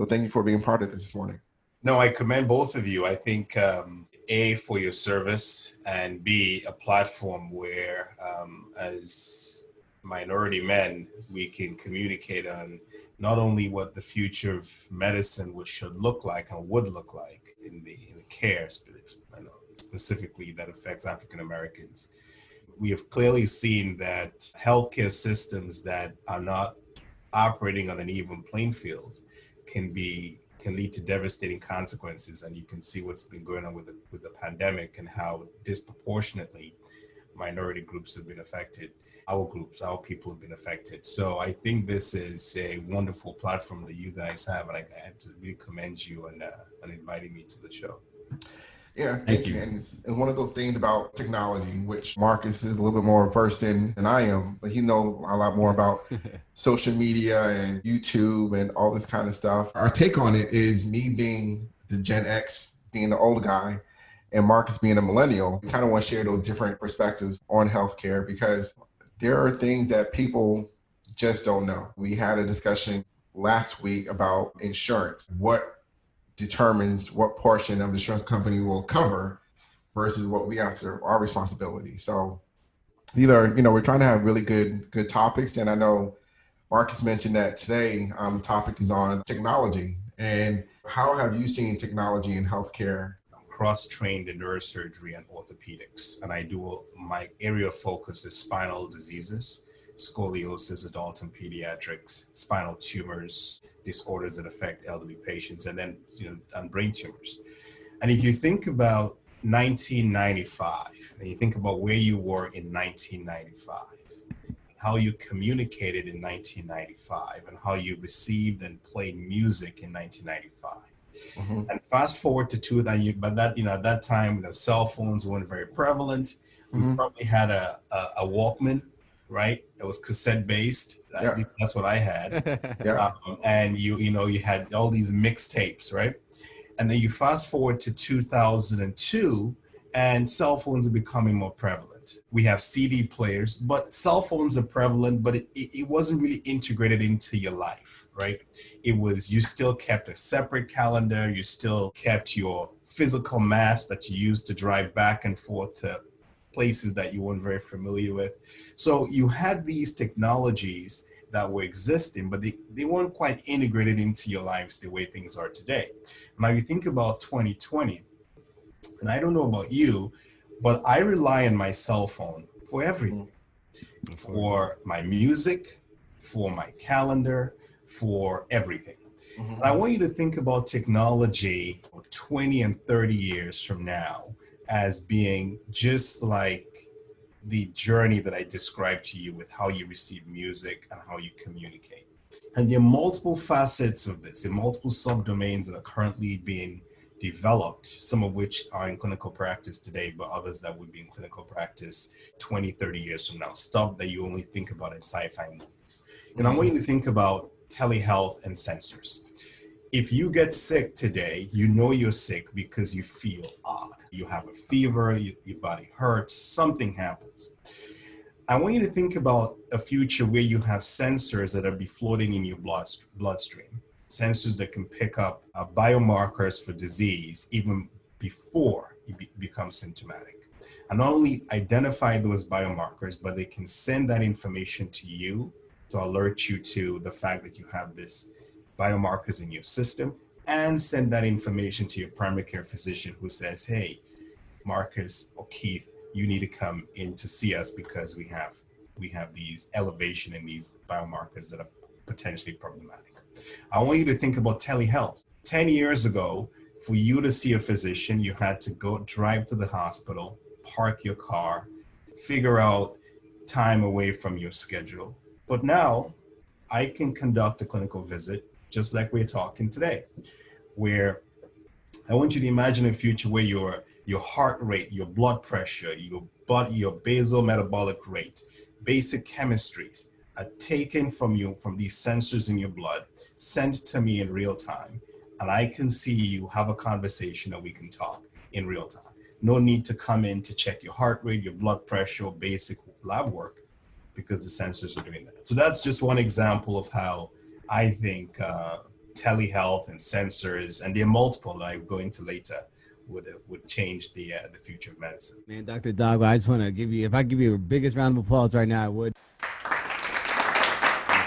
So thank you for being part of this this morning. No, I commend both of you. I think um, a for your service and b a platform where um, as minority men we can communicate on not only what the future of medicine would should look like and would look like in the, in the care specifically that affects African Americans. We have clearly seen that healthcare systems that are not operating on an even playing field can be can lead to devastating consequences and you can see what's been going on with the, with the pandemic and how disproportionately minority groups have been affected our groups, our people have been affected. So I think this is a wonderful platform that you guys have, and I, I have to really commend you on, uh, on inviting me to the show. Yeah, thank, thank you. you. And it's, it's, one of those things about technology, which Marcus is a little bit more versed in than I am, but he knows a lot more about social media and YouTube and all this kind of stuff. Our take on it is me being the Gen X, being the old guy, and Marcus being a millennial. We kind of want to share those different perspectives on healthcare because there are things that people just don't know. We had a discussion last week about insurance. What determines what portion of the insurance company will cover versus what we have to our responsibility. So these are, you know, we're trying to have really good good topics. And I know Marcus mentioned that today um, the topic is on technology. And how have you seen technology in healthcare I'm cross-trained in neurosurgery and orthopedics, and I do my area of focus is spinal diseases, scoliosis, adult and pediatrics, spinal tumors, disorders that affect elderly patients, and then you know and brain tumors. And if you think about 1995, and you think about where you were in 1995, how you communicated in 1995, and how you received and played music in 1995 Mm-hmm. And fast forward to two that you, but that you know at that time, you know, cell phones weren't very prevalent. Mm-hmm. We probably had a, a, a Walkman, right? It was cassette based. Yeah. that's what I had. yeah. Um, and you you know you had all these mixtapes, right? And then you fast forward to 2002, and cell phones are becoming more prevalent we have CD players, but cell phones are prevalent, but it, it, wasn't really integrated into your life, right? It was, you still kept a separate calendar, you still kept your physical maps that you used to drive back and forth to places that you weren't very familiar with. So you had these technologies that were existing, but they, they weren't quite integrated into your lives the way things are today. Now, you think about 2020, and I don't know about you, but I rely on my cell phone for everything mm-hmm. for my music, for my calendar, for everything. Mm-hmm. I want you to think about technology 20 and 30 years from now as being just like the journey that I described to you with how you receive music and how you communicate. And there are multiple facets of this, there are multiple subdomains that are currently being developed, some of which are in clinical practice today, but others that would be in clinical practice 20, 30 years from now. Stuff that you only think about in sci fi movies. And I want you to think about telehealth and sensors. If you get sick today, you know you're sick because you feel odd. You have a fever, you, your body hurts, something happens. I want you to think about a future where you have sensors that are be floating in your blood, bloodstream sensors that can pick up uh, biomarkers for disease even before it be- becomes symptomatic. And not only identify those biomarkers, but they can send that information to you to alert you to the fact that you have this biomarkers in your system and send that information to your primary care physician who says, hey, Marcus or Keith, you need to come in to see us because we have we have these elevation in these biomarkers that are potentially problematic. I want you to think about telehealth. 10 years ago, for you to see a physician, you had to go drive to the hospital, park your car, figure out time away from your schedule. But now I can conduct a clinical visit just like we're talking today, where I want you to imagine a future where your your heart rate, your blood pressure, your body, your basal metabolic rate, basic chemistries, are taken from you from these sensors in your blood, sent to me in real time, and I can see you, have a conversation, and we can talk in real time. No need to come in to check your heart rate, your blood pressure, basic lab work, because the sensors are doing that. So that's just one example of how I think uh, telehealth and sensors, and there are multiple that I go into later would would change the uh, the future of medicine. Man, Dr. Dog, I just want to give you, if I give you the biggest round of applause right now, I would.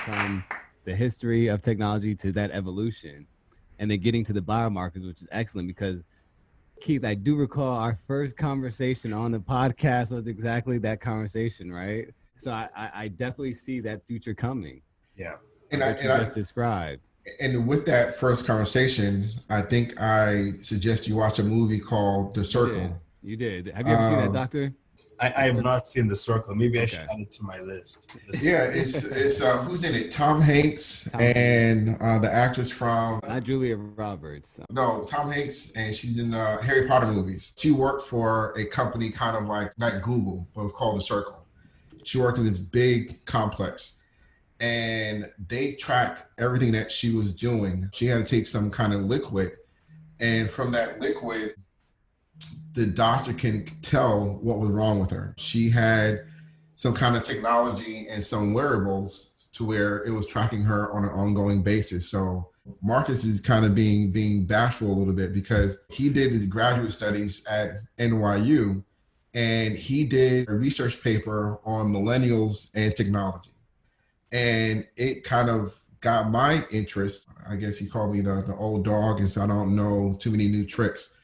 From the history of technology to that evolution, and then getting to the biomarkers, which is excellent because Keith, I do recall our first conversation on the podcast was exactly that conversation, right? So I, I definitely see that future coming. Yeah, and I, and just I, described and with that first conversation, I think I suggest you watch a movie called The Circle. You did. You did. Have you ever um, seen that, um, Doctor? I, I, have not seen The Circle. Maybe I should add it to my list. yeah, it's it's uh, who's in it? Tom Hanks Tom and uh, the actress from not Julia Roberts. No, Tom Hanks, and she's in uh, Harry Potter movies. She worked for a company kind of like not Google, but it was called The Circle. She worked in this big complex and they tracked everything that she was doing. She had to take some kind of liquid, and from that liquid, the doctor can tell what was wrong with her. She had some kind of technology and some wearables to where it was tracking her on an ongoing basis. So Marcus is kind of being being bashful a little bit because he did his graduate studies at NYU and he did a research paper on millennials and technology and it kind of got my interest. I guess he called me the, the old dog, and so I don't know too many new tricks.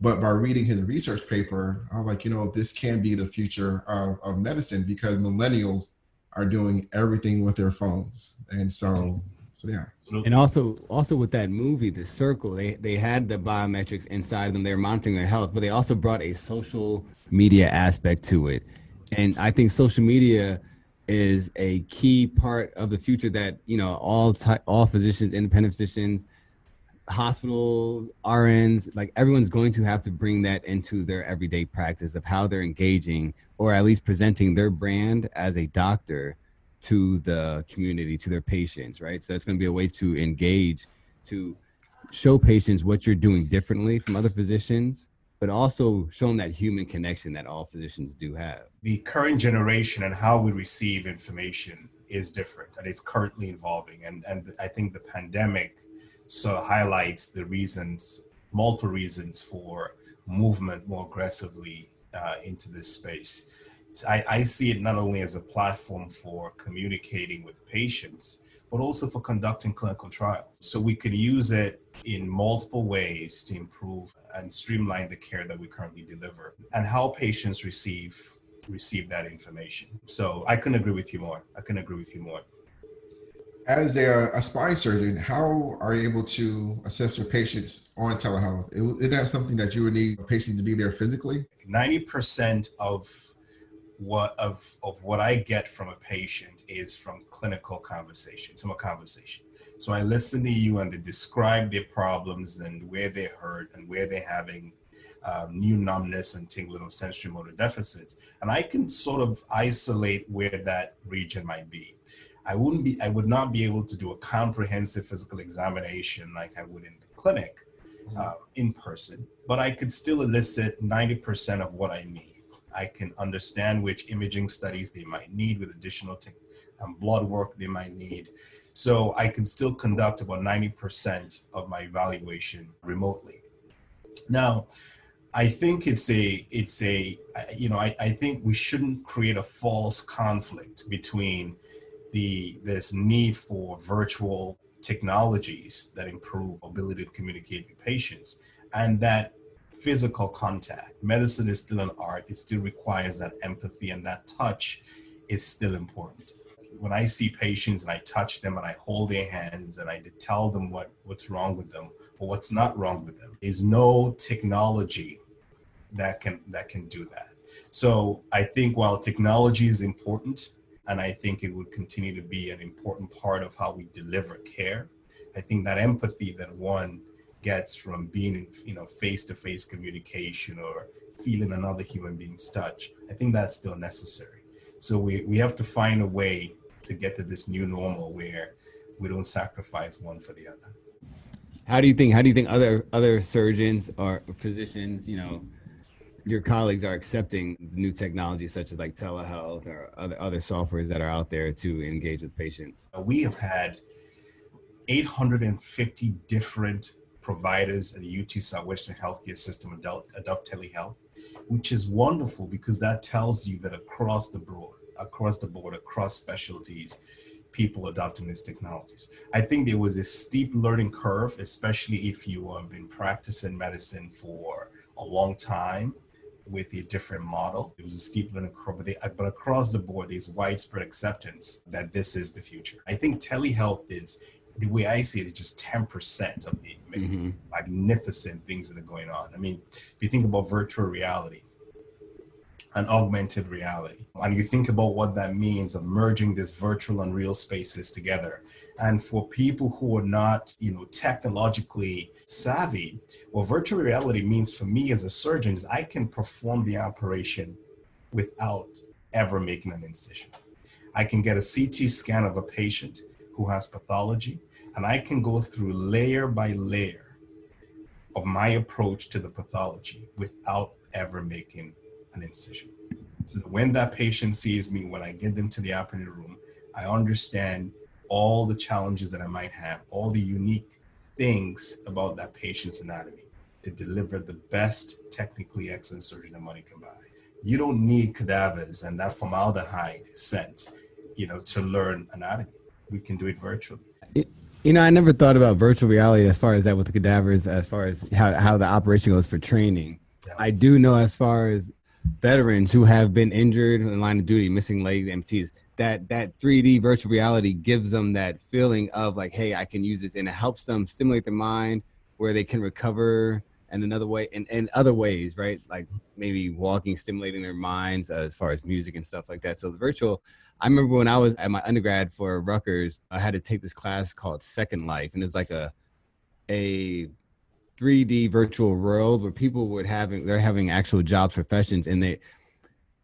But by reading his research paper, I was like, you know, this can be the future of, of medicine because millennials are doing everything with their phones. And so, so yeah. And also, also with that movie, The Circle, they, they had the biometrics inside them. They were monitoring their health, but they also brought a social media aspect to it. And I think social media is a key part of the future that you know all ty- all physicians, independent physicians, hospitals, RNs, like everyone's going to have to bring that into their everyday practice of how they're engaging or at least presenting their brand as a doctor to the community, to their patients, right? So it's going to be a way to engage, to show patients what you're doing differently from other physicians but also showing that human connection that all physicians do have. The current generation and how we receive information is different and it's currently evolving. And, and I think the pandemic so highlights the reasons, multiple reasons for movement more aggressively uh, into this space. I, I see it not only as a platform for communicating with patients, but also for conducting clinical trials. So we could use it in multiple ways to improve and streamline the care that we currently deliver and how patients receive receive that information. So I couldn't agree with you more. I couldn't agree with you more. As a, a spine surgeon, how are you able to assess your patients on telehealth? Is that something that you would need a patient to be there physically? 90% of what of of what I get from a patient is from clinical conversations, from a conversation. So I listen to you and they describe their problems and where they hurt and where they're having um, new numbness and tingling or sensory motor deficits, and I can sort of isolate where that region might be. I wouldn't be, I would not be able to do a comprehensive physical examination like I would in the clinic, mm-hmm. uh, in person, but I could still elicit 90% of what I need. I can understand which imaging studies they might need with additional um, blood work they might need. So I can still conduct about 90% of my evaluation remotely. Now, I think it's a, it's a, you know, I, I think we shouldn't create a false conflict between the, this need for virtual technologies that improve ability to communicate with patients and that physical contact. Medicine is still an art. It still requires that empathy and that touch is still important. When I see patients and I touch them and I hold their hands and I tell them what, what's wrong with them or what's not wrong with them, is no technology that can that can do that. So I think while technology is important, and I think it would continue to be an important part of how we deliver care, I think that empathy that one gets from being in you know face-to-face communication or feeling another human being's touch i think that's still necessary. So we, we have to find a way to get to this new normal where we don't sacrifice one for the other. How do you think how do you think other other surgeons or physicians you know your colleagues are accepting new technology such as like telehealth or other other softwares that are out there to engage with patients? We have had 850 different providers in the UT Southwestern healthcare system adopt, adopt telehealth, which is wonderful because that tells you that across the board, across the board, across specialties, people adopting these technologies. I think there was a steep learning curve, especially if you have been practicing medicine for a long time with a different model. It was a steep learning curve, but, they, but across the board, there's widespread acceptance that this is the future. I think telehealth is the way I see it is just 10% of the mm-hmm. magnificent things that are going on. I mean, if you think about virtual reality, and augmented reality. And you think about what that means of merging this virtual and real spaces together. And for people who are not, you know, technologically savvy, what virtual reality means for me as a surgeon is I can perform the operation without ever making an incision. I can get a CT scan of a patient who has pathology, and I can go through layer by layer of my approach to the pathology without ever making an incision. So that when that patient sees me, when I get them to the operating room, I understand all the challenges that I might have, all the unique things about that patient's anatomy to deliver the best technically excellent surgery that money can buy. You don't need cadavers and that formaldehyde scent, you know, to learn anatomy. We can do it virtually. You know, I never thought about virtual reality as far as that with the cadavers, as far as how, how the operation goes for training. Yeah. I do know as far as veterans who have been injured in line of duty, missing legs, amputees, that that 3D virtual reality gives them that feeling of like, hey, I can use this, and it helps them stimulate their mind where they can recover and another way and, and other ways, right? Like maybe walking, stimulating their minds uh, as far as music and stuff like that. So the virtual, I remember when I was at my undergrad for Rutgers, I had to take this class called Second Life, and it's like a a 3D virtual world where people would having they're having actual jobs professions and they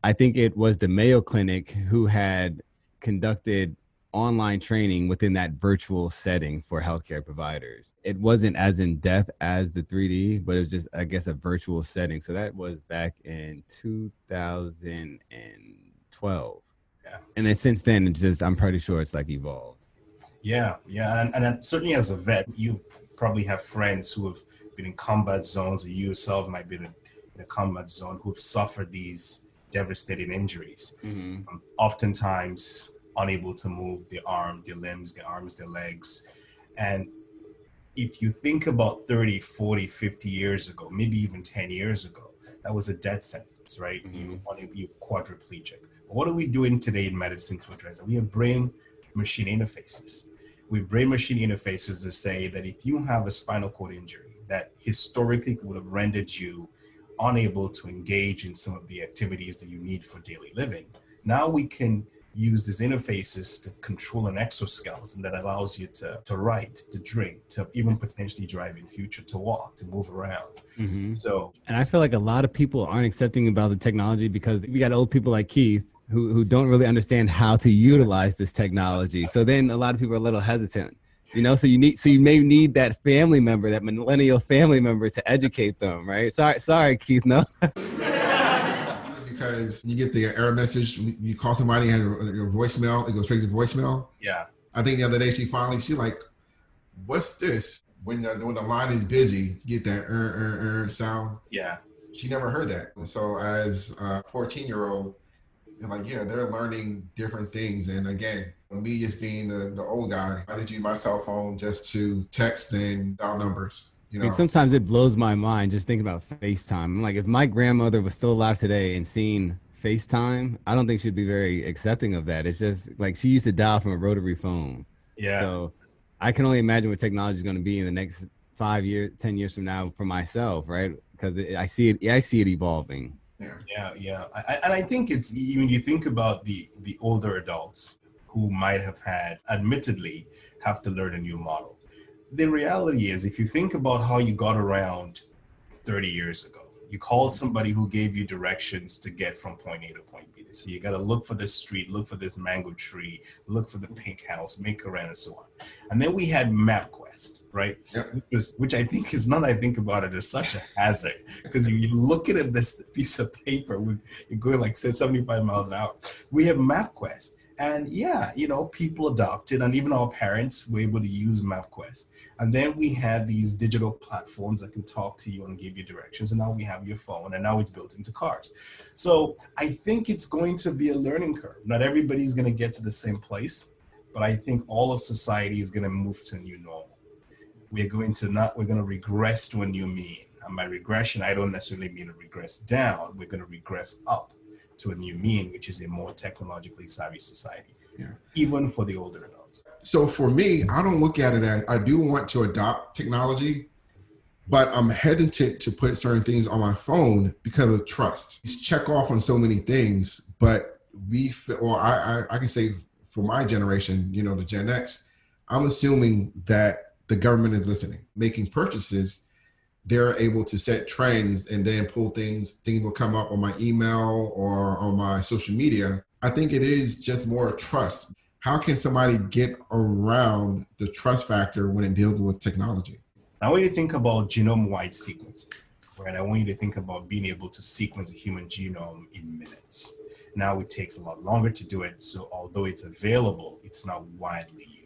I think it was the Mayo Clinic who had conducted online training within that virtual setting for healthcare providers. It wasn't as in depth as the 3D, but it was just I guess a virtual setting. So that was back in 2012. Yeah. And then since then it's just I'm pretty sure it's like evolved. Yeah, yeah, and, and certainly as a vet, you probably have friends who have been in combat zones, or you yourself might be in a, combat zone who've suffered these devastating injuries. Mm-hmm. Um, oftentimes unable to move their arm, their limbs, their arms, their legs. And if you think about 30, 40, 50 years ago, maybe even 10 years ago, that was a death sentence, right? Mm-hmm. You, you quadriplegic. What are we doing today in medicine to address that? We have brain machine interfaces. We brain machine interfaces to say that if you have a spinal cord injury, that historically would have rendered you unable to engage in some of the activities that you need for daily living. Now we can use these interfaces to control an exoskeleton that allows you to, to write, to drink, to even potentially drive in future, to walk, to move around. Mm-hmm. So, and I feel like a lot of people aren't accepting about the technology because we got old people like Keith who, who don't really understand how to utilize this technology. So then a lot of people are a little hesitant you know so you need so you may need that family member that millennial family member to educate them right sorry sorry keith no because you get the error message you call somebody and your voicemail it goes straight to voicemail. Yeah. I think the other day she finally she like what's this? When the, when the line is busy you get that er, er, er sound. Yeah. She never heard that. So as a 14 year old like yeah they're learning different things. And again me just being the, the old guy, I just use my cell phone just to text and dial numbers. You know? sometimes it blows my mind just thinking about FaceTime. I'm like, if my grandmother was still alive today and seeing FaceTime, I don't think she'd be very accepting of that. It's just like she used to dial from a rotary phone. Yeah. So I can only imagine what technology is going to be in the next five years, ten years from now for myself, right? Because I see it, I see it evolving. Yeah, yeah, yeah. I, and I think it's when you think about the the older adults, who might have had, admittedly, have to learn a new model. The reality is, if you think about how you got around 30 years ago, you called somebody who gave you directions to get from point A to point B. So you got to look for this street, look for this mango tree, look for the pink house, make a rent, and so on. And then we had MapQuest, right? Yep. Which, was, which I think is now I think about it is such a hazard because you look at this piece of paper, you're going like 75 miles an hour. We have MapQuest And yeah, you know, people adopted, and even our parents were able to use MapQuest. And then we had these digital platforms that can talk to you and give you directions. And now we have your phone, and now it's built into cars. So I think it's going to be a learning curve. Not everybody's going to get to the same place, but I think all of society is going to move to a new normal. We're going to not, we're going to regress to a new mean. And by regression, I don't necessarily mean to regress down. We're going to regress up to a new mean, which is a more technologically savvy society, yeah. even for the older adults. So for me, I don't look at it as I do want to adopt technology, but I'm hesitant to put certain things on my phone because of trust. It's check off on so many things, but we, feel, or I, I, I can say for my generation, you know, the Gen X, I'm assuming that the government is listening, making purchases they're able to set trends and then pull things things will come up on my email or on my social media. I think it is just more trust. How can somebody get around the trust factor when it deals with technology? I want you to think about genome wide sequencing right? I want you to think about being able to sequence a human genome in minutes. Now it takes a lot longer to do it so although it's available it's not widely used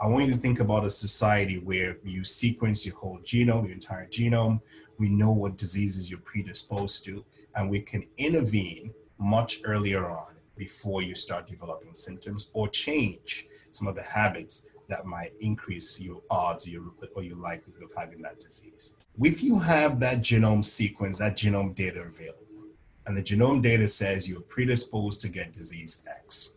I want you to think about a society where you sequence your whole genome, your entire genome. We know what diseases you're predisposed to, and we can intervene much earlier on before you start developing symptoms or change some of the habits that might increase your odds or your, or your likelihood of having that disease. If you have that genome sequence, that genome data available, and the genome data says you're predisposed to get disease X,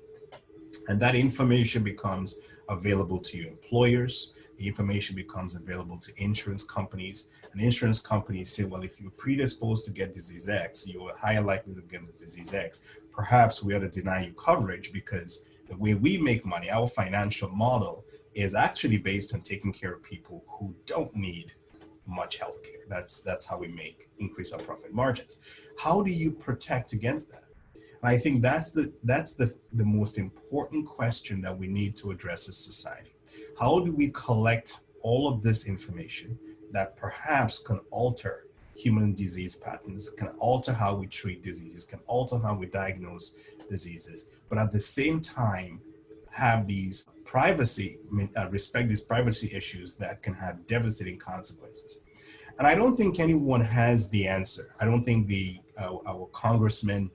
and that information becomes available to your employers. The information becomes available to insurance companies. And insurance companies say, well, if you're predisposed to get disease X, you're higher likely to get the disease X. Perhaps we ought to deny you coverage because the way we make money, our financial model is actually based on taking care of people who don't need much health care. That's that's how we make increase our profit margins. How do you protect against that? I think that's the that's the, the most important question that we need to address as society. How do we collect all of this information that perhaps can alter human disease patterns, can alter how we treat diseases, can alter how we diagnose diseases, but at the same time have these privacy, uh, respect these privacy issues that can have devastating consequences. And I don't think anyone has the answer. I don't think the uh, our congressmen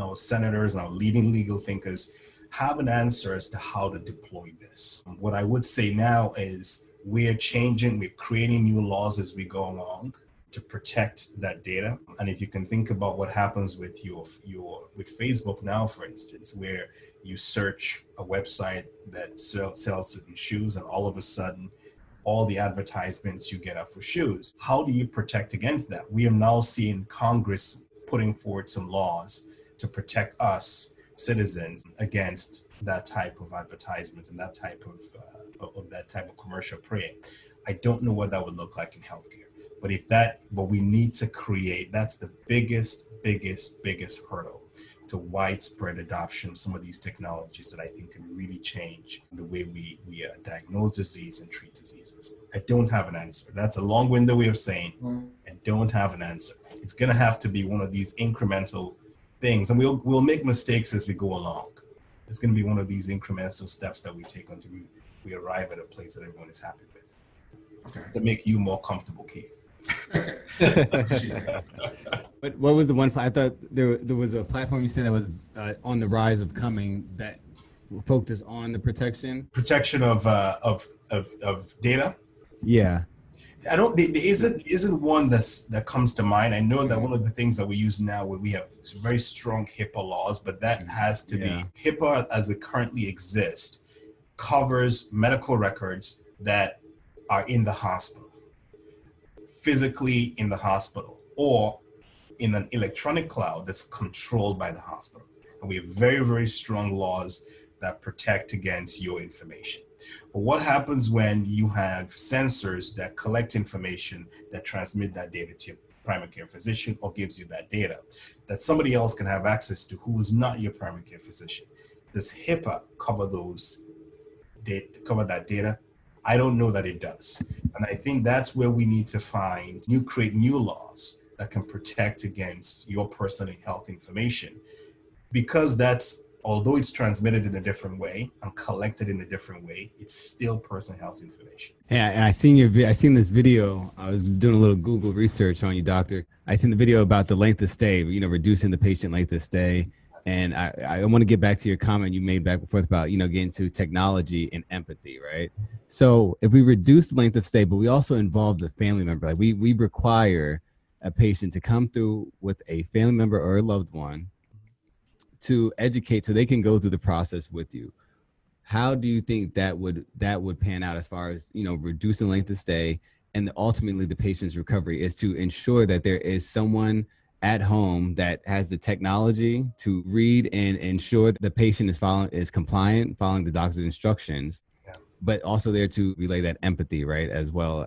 our senators and our leading legal thinkers have an answer as to how to deploy this. What I would say now is we're changing, we're creating new laws as we go along to protect that data. And if you can think about what happens with your your with Facebook now, for instance, where you search a website that sells certain shoes, and all of a sudden all the advertisements you get are for shoes. How do you protect against that? We are now seeing Congress putting forward some laws to protect us citizens against that type of advertisement and that type of, uh, of that type of commercial prey. I don't know what that would look like in healthcare, but if that, what we need to create, that's the biggest, biggest, biggest hurdle to widespread adoption of some of these technologies that I think can really change the way we, we uh, diagnose disease and treat diseases. I don't have an answer. That's a long-winded way of saying mm. I don't have an answer. It's going to have to be one of these incremental things, and we'll we'll make mistakes as we go along. It's going to be one of these incremental steps that we take until we, we arrive at a place that everyone is happy with. Okay. To make you more comfortable, Keith. but what was the one? I thought there there was a platform you said that was uh, on the rise of coming that focused on the protection protection of uh, of, of of data. Yeah. I don't. There isn't isn't one that's that comes to mind. I know that one of the things that we use now, where we have very strong HIPAA laws, but that mm-hmm. has to yeah. be HIPAA as it currently exists covers medical records that are in the hospital, physically in the hospital, or in an electronic cloud that's controlled by the hospital. And we have very very strong laws that protect against your information. But what happens when you have sensors that collect information that transmit that data to your primary care physician or gives you that data that somebody else can have access to who is not your primary care physician? Does HIPAA cover those data, cover that data? I don't know that it does. And I think that's where we need to find new create new laws that can protect against your personal health information because that's although it's transmitted in a different way and collected in a different way, it's still personal health information. Yeah, and I seen your I seen this video. I was doing a little Google research on you, doctor. I seen the video about the length of stay, you know, reducing the patient length of stay. And I, I want to get back to your comment you made back and forth about, you know, getting to technology and empathy, right? So if we reduce the length of stay, but we also involve the family member, like we we require a patient to come through with a family member or a loved one to educate so they can go through the process with you how do you think that would that would pan out as far as you know reducing length of stay and ultimately the patient's recovery is to ensure that there is someone at home that has the technology to read and ensure that the patient is following is compliant following the doctor's instructions yeah. but also there to relay that empathy right as well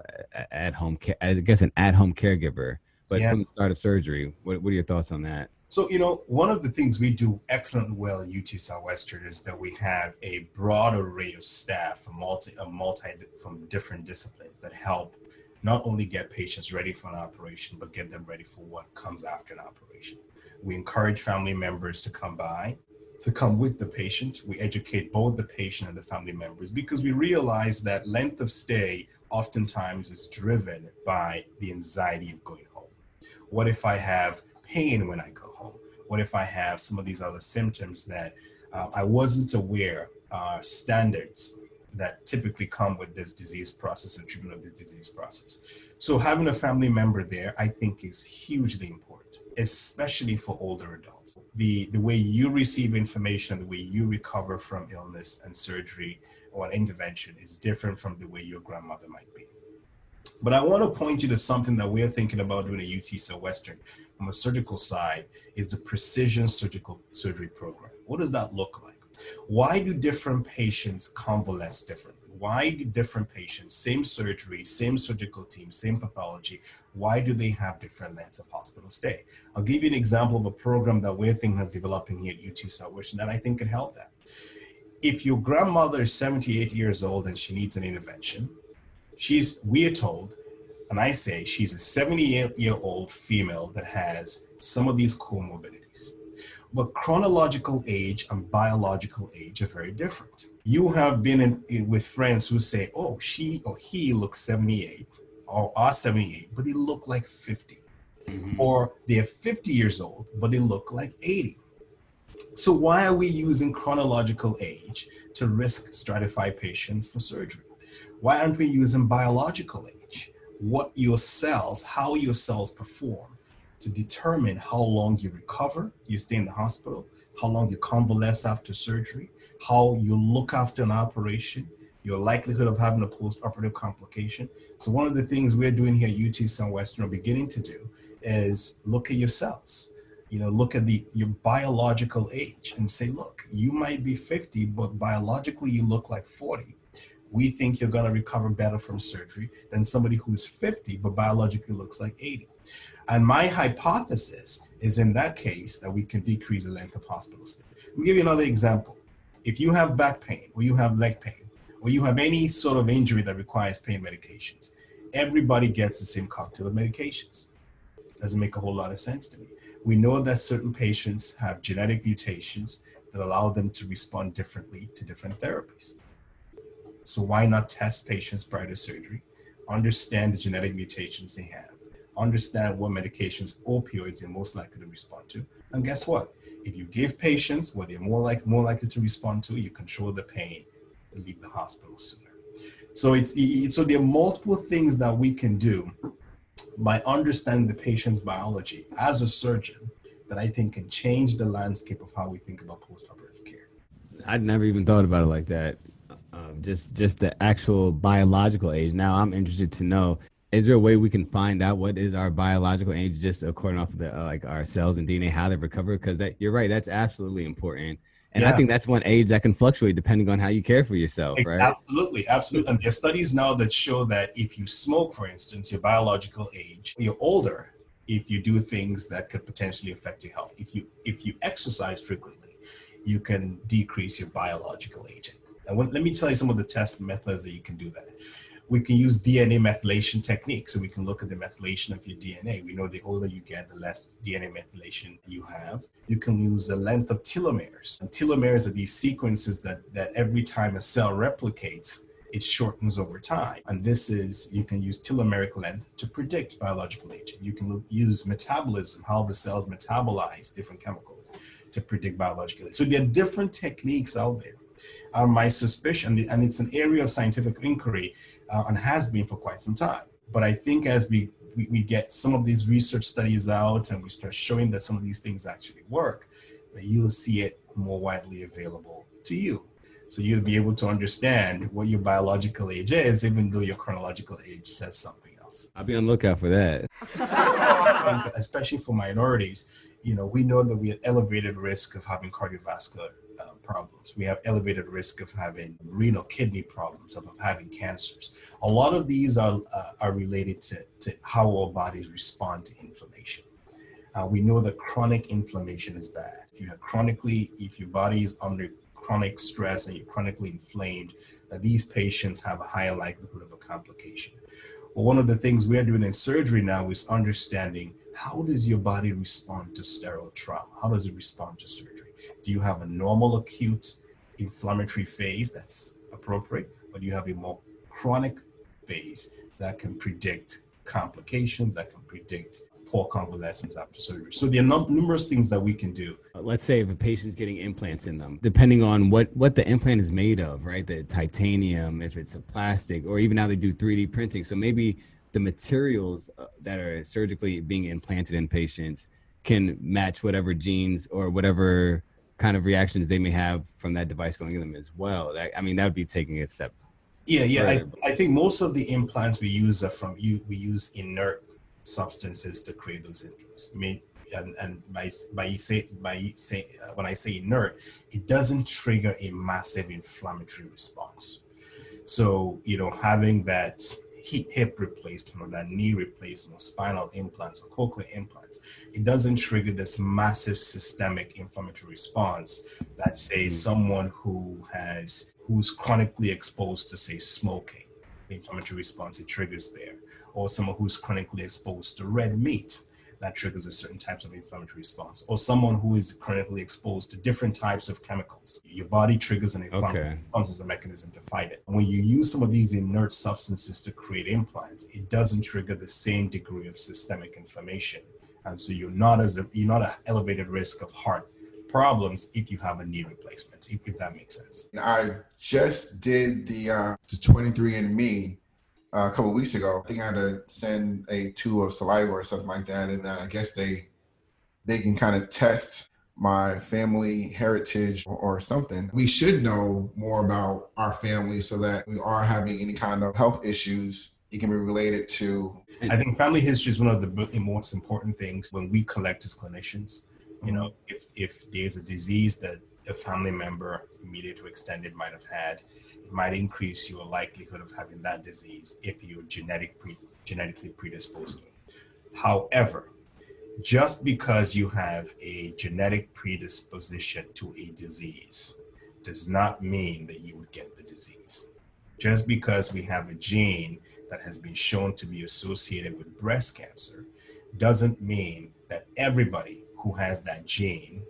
at home i guess an at home caregiver but yeah. from the start of surgery what, what are your thoughts on that so, you know, one of the things we do excellent well at UT Southwestern is that we have a broad array of staff from multi, a multi from different disciplines that help not only get patients ready for an operation, but get them ready for what comes after an operation. We encourage family members to come by, to come with the patient. We educate both the patient and the family members because we realize that length of stay oftentimes is driven by the anxiety of going home. What if I have pain when I go? What if I have some of these other symptoms that uh, I wasn't aware are standards that typically come with this disease process and treatment of this disease process? So having a family member there, I think, is hugely important, especially for older adults. The the way you receive information, the way you recover from illness and surgery or intervention is different from the way your grandmother might be. But I want to point you to something that we're thinking about doing at UT Southwestern on the surgical side is the precision surgical surgery program. What does that look like? Why do different patients convalesce differently? Why do different patients, same surgery, same surgical team, same pathology, why do they have different lengths of hospital stay? I'll give you an example of a program that we're thinking of developing here at UT Southwestern that I think can help that. If your grandmother is 78 years old and she needs an intervention, she's, we are told, and I say she's a 78 year old female that has some of these comorbidities. But chronological age and biological age are very different. You have been in, in, with friends who say, oh, she or he looks 78 or are 78, but they look like 50. Mm-hmm. Or they're 50 years old, but they look like 80. So, why are we using chronological age to risk stratify patients for surgery? Why aren't we using biological age? what your cells, how your cells perform to determine how long you recover, you stay in the hospital, how long you convalesce after surgery, how you look after an operation, your likelihood of having a post-operative complication. So one of the things we're doing here at UT Southwestern are beginning to do is look at your cells. You know, look at the your biological age and say, look, you might be 50, but biologically you look like 40 we think you're going to recover better from surgery than somebody who's 50 but biologically looks like 80. And my hypothesis is in that case that we can decrease the length of hospital stay. Let me give you another example. If you have back pain or you have leg pain or you have any sort of injury that requires pain medications, everybody gets the same cocktail of medications. Doesn't make a whole lot of sense to me. We know that certain patients have genetic mutations that allow them to respond differently to different therapies. So why not test patients prior to surgery, understand the genetic mutations they have, understand what medications opioids they're most likely to respond to, and guess what? If you give patients what they're more like more likely to respond to, you control the pain and leave the hospital sooner. So it's so there are multiple things that we can do by understanding the patient's biology as a surgeon that I think can change the landscape of how we think about postoperative care. I'd never even thought about it like that um, just just the actual biological age. Now I'm interested to know: is there a way we can find out what is our biological age, just according off of the uh, like our cells and DNA, how they recover? Because that you're right, that's absolutely important. And yeah. I think that's one age that can fluctuate depending on how you care for yourself, right? Absolutely, absolutely. And there's studies now that show that if you smoke, for instance, your biological age, you're older if you do things that could potentially affect your health. If you if you exercise frequently, you can decrease your biological age. And when, let me tell you some of the test methods that you can do that. we can use DNA methylation techniques. So we can look at the methylation of your DNA. We know the older you get, the less DNA methylation you have. You can use the length of telomeres. And telomeres are these sequences that, that every time a cell replicates, it shortens over time. And this is, you can use telomeric length to predict biological age. You can use metabolism, how the cells metabolize different chemicals to predict biological age. So there are different techniques out there. Uh, my suspicion, and it's an area of scientific inquiry uh, and has been for quite some time. But I think as we, we, we get some of these research studies out and we start showing that some of these things actually work, that you'll see it more widely available to you. So you'll be able to understand what your biological age is, even though your chronological age says something else. I'll be on lookout for that. especially for minorities, you know, we know that we have elevated risk of having cardiovascular problems. We have elevated risk of having renal kidney problems, of, of having cancers. A lot of these are, uh, are related to, to how our bodies respond to inflammation. Uh, we know that chronic inflammation is bad. If you have chronically, if your body is under chronic stress and you're chronically inflamed, that these patients have a higher likelihood of a complication. Well, one of the things we are doing in surgery now is understanding how does your body respond to sterile trauma? How does it respond to surgery? Do you have a normal acute inflammatory phase that's appropriate, or do you have a more chronic phase that can predict complications, that can predict poor convalescence after surgery. So there are numerous things that we can do. Uh, let's say if a patient's getting implants in them, depending on what what the implant is made of, right? The titanium, if it's a plastic, or even how they do 3D printing. So maybe the materials uh, that are surgically being implanted in patients can match whatever genes or whatever kind of reactions they may have from that device going in them as well. That, I mean, that would be taking a step. Yeah, yeah. I, I think most of the implants we use are from you. We use inert substances to create those implants. I mean, and, and by by say by say uh, when I say inert, it doesn't trigger a massive inflammatory response. So you know, having that hip replacement or that knee replacement, or spinal implants or cochlear implants, it doesn't trigger this massive systemic inflammatory response that say mm. someone who has who's chronically exposed to say smoking, the inflammatory response it triggers there, or someone who's chronically exposed to red meat that triggers a certain types of inflammatory response, or someone who is chronically exposed to different types of chemicals. Your body triggers an inflammatory okay. response as a mechanism to fight it. When you use some of these inert substances to create implants, it doesn't trigger the same degree of systemic inflammation, and so you're not as a, you're not at elevated risk of heart problems if you have a knee replacement, if, if that makes sense. I just did the uh, the 23andMe uh, a couple weeks ago. I think I had to send a tube of saliva or something like that, and then I guess they they can kind of test my family heritage or, or, something. We should know more about our family so that we are having any kind of health issues. It can be related to. I think family history is one of the most important things when we collect as clinicians. You know, if if there's a disease that a family member, immediate or extended, might have had, might increase your likelihood of having that disease if you're genetic pre- genetically predisposed. However, just because you have a genetic predisposition to a disease does not mean that you would get the disease. Just because we have a gene that has been shown to be associated with breast cancer doesn't mean that everybody who has that gene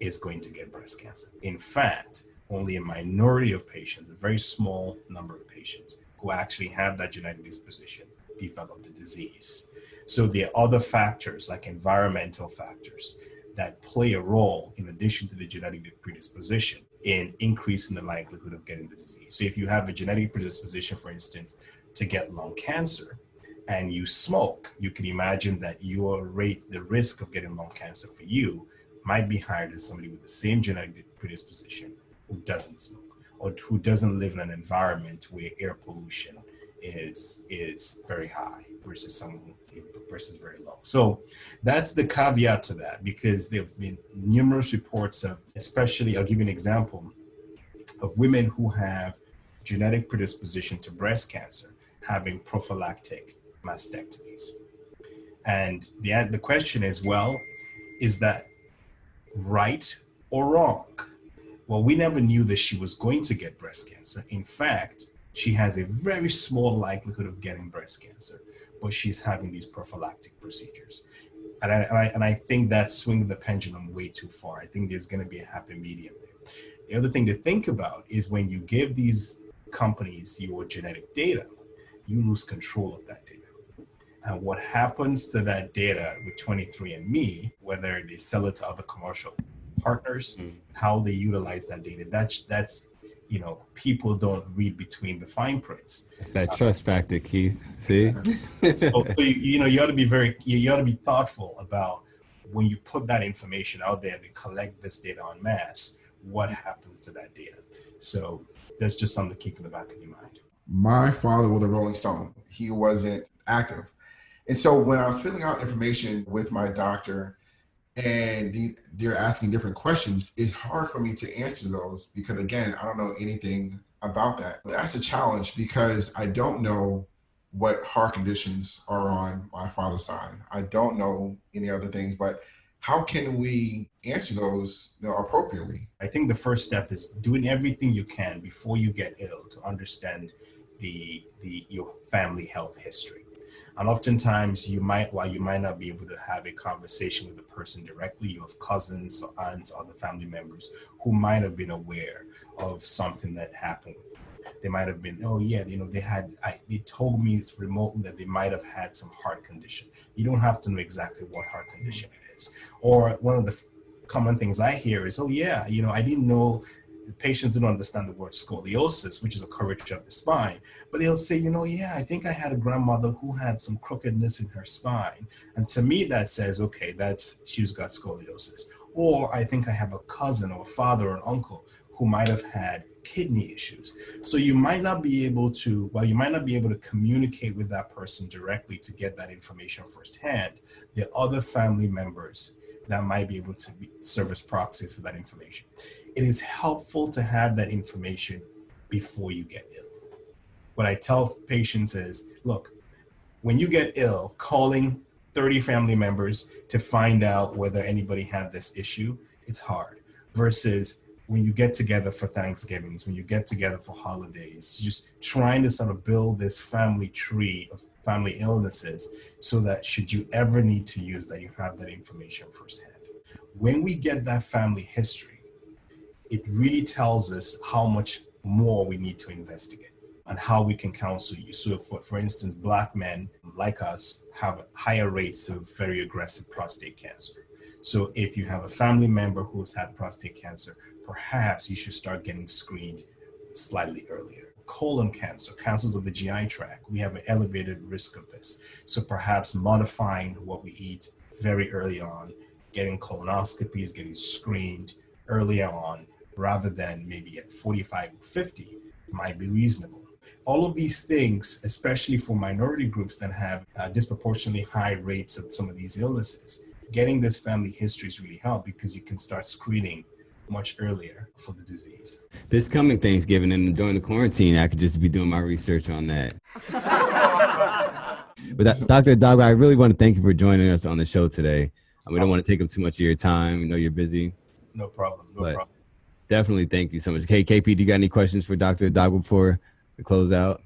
is going to get breast cancer. In fact, only a minority of patients, a very small number of patients who actually have that genetic disposition develop the disease. So there are other factors like environmental factors that play a role in addition to the genetic predisposition in increasing the likelihood of getting the disease. So if you have a genetic predisposition, for instance, to get lung cancer and you smoke, you can imagine that your rate, the risk of getting lung cancer for you might be higher than somebody with the same genetic predisposition who doesn't smoke or who doesn't live in an environment where air pollution is is very high versus someone versus very low. So that's the caveat to that because there have been numerous reports of, especially, I'll give you an example of women who have genetic predisposition to breast cancer having prophylactic mastectomies. And the, the question is, well, is that right or wrong? Well, we never knew that she was going to get breast cancer. In fact, she has a very small likelihood of getting breast cancer, but she's having these prophylactic procedures. And I, and I, and I think that's swinging the pendulum way too far. I think there's going to be a happy medium there. The other thing to think about is when you give these companies your genetic data, you lose control of that data. And what happens to that data with 23andMe, whether they sell it to other commercial partners, mm. how they utilize that data, that's that's you know people don't read between the fine prints. It's that uh, trust factor, Keith. See, so, so you, you, know you ought to be very you, you ought to be thoughtful about when you put that information out there. They collect this data en masse. What happens to that data? So that's just something to keep in the back of your mind. My father was a Rolling Stone. He wasn't active, and so when I was filling out information with my doctor and they're asking different questions, it's hard for me to answer those because, again, I don't know anything about that. That's a challenge because I don't know what heart conditions are on my father's side. I don't know any other things, but how can we answer those you know, appropriately? I think the first step is doing everything you can before you get ill to understand the the your family health history and oftentimes you might, while you might not be able to have a conversation with the person directly, you have cousins or aunts, or other family members who might have been aware of something that happened. They might have been, oh yeah, you know, they had, I, they told me it's remotely that they might have had some heart condition. You don't have to know exactly what heart condition it is. Or one of the common things I hear is, oh yeah, you know, I didn't know the patients don't understand the word scoliosis, which is a curvature of the spine, but they'll say, you know, yeah, I think I had a grandmother who had some crookedness in her spine. And to me, that says, okay, that's she's got scoliosis. Or I think I have a cousin or a father or an uncle who might have had kidney issues. So you might not be able to, well, you might not be able to communicate with that person directly to get that information firsthand. The other family members that might be able to be, serve as proxies for that information it is helpful to have that information before you get ill. What I tell patients is look, when you get ill, calling 30 family members to find out whether anybody had this issue, it's hard. Versus when you get together for Thanksgivings, when you get together for holidays, just trying to sort of build this family tree of family illnesses so that should you ever need to use that, you have that information firsthand. When we get that family history, it really tells us how much more we need to investigate and how we can counsel you. So, for, for instance, Black men like us have higher rates of very aggressive prostate cancer. So, if you have a family member who's had prostate cancer, perhaps you should start getting screened slightly earlier. Colon cancer, cancers of the GI tract, we have an elevated risk of this. So, perhaps modifying what we eat very early on, getting colonoscopies, getting screened early on rather than maybe at 45 or 50 might be reasonable. All of these things, especially for minority groups that have uh, disproportionately high rates of some of these illnesses, getting this family history is really help because you can start screening much earlier for the disease. This coming Thanksgiving and during the quarantine, I could just be doing my research on that. but that, Dr. Dog, I really want to thank you for joining us on the show today. We don't want to take up too much of your time. We know you're busy. No problem. No but problem. Definitely. Thank you so much. Hey, KP, do you got any questions for Dr. Dog before we close out?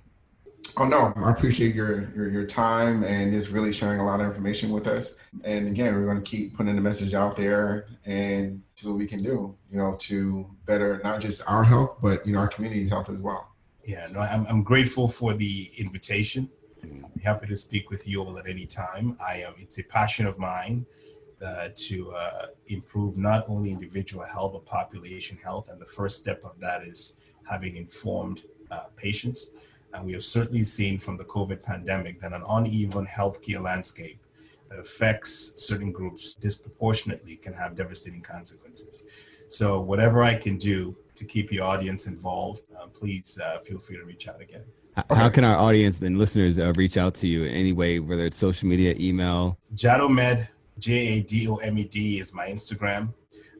Oh no, I appreciate your, your your time and just really sharing a lot of information with us. And again, we're going to keep putting the message out there and do what we can do, you know, to better not just our health, but you know, our community's health as well. Yeah, no, I'm I'm grateful for the invitation. I'm happy to speak with you all at any time. I am. It's a passion of mine uh, to uh, improve not only individual health but population health. And the first step of that is having informed uh, patients. And we have certainly seen from the COVID pandemic that an uneven healthcare landscape that affects certain groups disproportionately can have devastating consequences. So, whatever I can do to keep your audience involved, uh, please uh, feel free to reach out again. How can our audience and listeners uh, reach out to you in any way, whether it's social media, email? Jadomed J A D O M E D is my Instagram.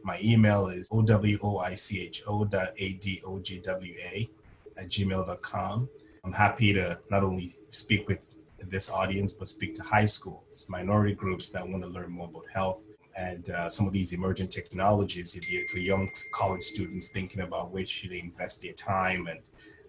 My email is owoicho dot a-d-o-g-w-a at gmail.com. I'm happy to not only speak with this audience, but speak to high schools, minority groups that want to learn more about health and uh, some of these emerging technologies for young college students thinking about where should they invest their time and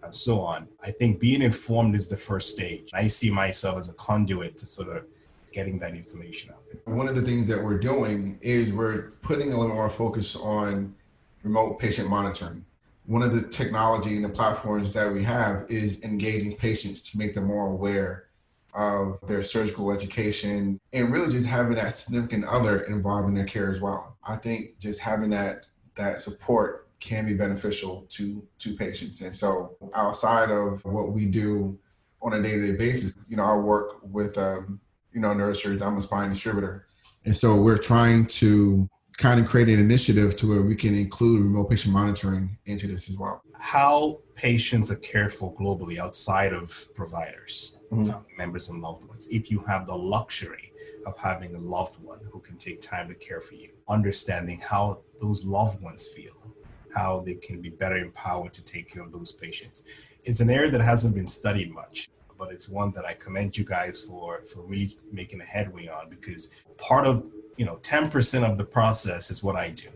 and so on. I think being informed is the first stage. I see myself as a conduit to sort of getting that information out there. One of the things that we're doing is we're putting a little more focus on remote patient monitoring. One of the technology and the platforms that we have is engaging patients to make them more aware of their surgical education and really just having that significant other involved in their care as well. I think just having that that support can be beneficial to to patients. And so outside of what we do on a day-to-day basis, you know, I work with um, you know, neurosurgeons, I'm a spine distributor. And so we're trying to kind of create an initiative to where we can include remote patient monitoring into this as well. How patients are cared for globally outside of providers, mm-hmm. members and loved ones, if you have the luxury of having a loved one who can take time to care for you, understanding how those loved ones feel, how they can be better empowered to take care of those patients. It's an area that hasn't been studied much but it's one that I commend you guys for for really making a headway on because part of you know 10% of the process is what I do.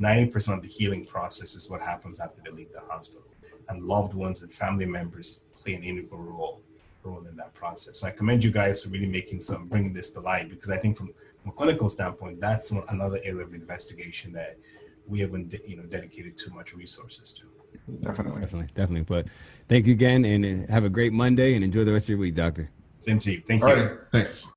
90% of the healing process is what happens after they leave the hospital. And loved ones and family members play an integral role role in that process. So I commend you guys for really making some bringing this to light because I think from, from a clinical standpoint, that's another area of investigation that we haven't you know dedicated too much resources to. Definitely. Definitely. Definitely. But thank you again and uh, have a great Monday and enjoy the rest of your week, Doctor. Same to you. Thank you. All right. Thanks.